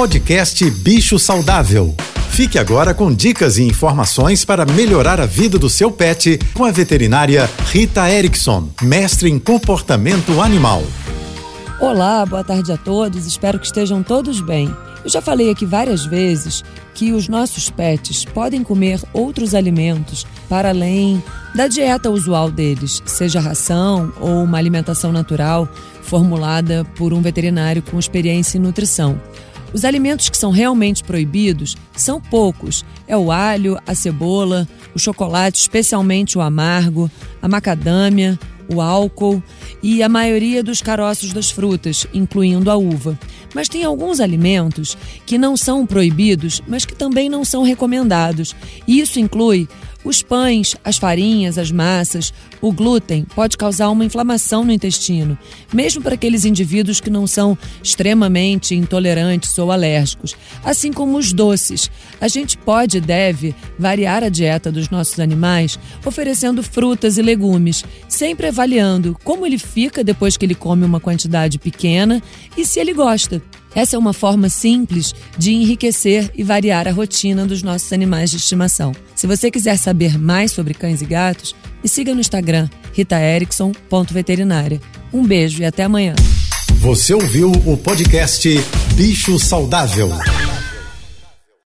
Podcast Bicho Saudável. Fique agora com dicas e informações para melhorar a vida do seu pet com a veterinária Rita Erickson, mestre em comportamento animal. Olá, boa tarde a todos, espero que estejam todos bem. Eu já falei aqui várias vezes que os nossos pets podem comer outros alimentos para além da dieta usual deles, seja ração ou uma alimentação natural formulada por um veterinário com experiência em nutrição. Os alimentos que são realmente proibidos são poucos: é o alho, a cebola, o chocolate, especialmente o amargo, a macadâmia, o álcool e a maioria dos caroços das frutas, incluindo a uva. Mas tem alguns alimentos que não são proibidos, mas que também não são recomendados. E isso inclui os pães, as farinhas, as massas, o glúten pode causar uma inflamação no intestino, mesmo para aqueles indivíduos que não são extremamente intolerantes ou alérgicos, assim como os doces. A gente pode e deve variar a dieta dos nossos animais oferecendo frutas e legumes, sempre avaliando como ele fica depois que ele come uma quantidade pequena e se ele gosta. Essa é uma forma simples de enriquecer e variar a rotina dos nossos animais de estimação. Se você quiser saber mais sobre cães e gatos, me siga no Instagram, ritaerickson.veterinária. Um beijo e até amanhã. Você ouviu o podcast Bicho Saudável.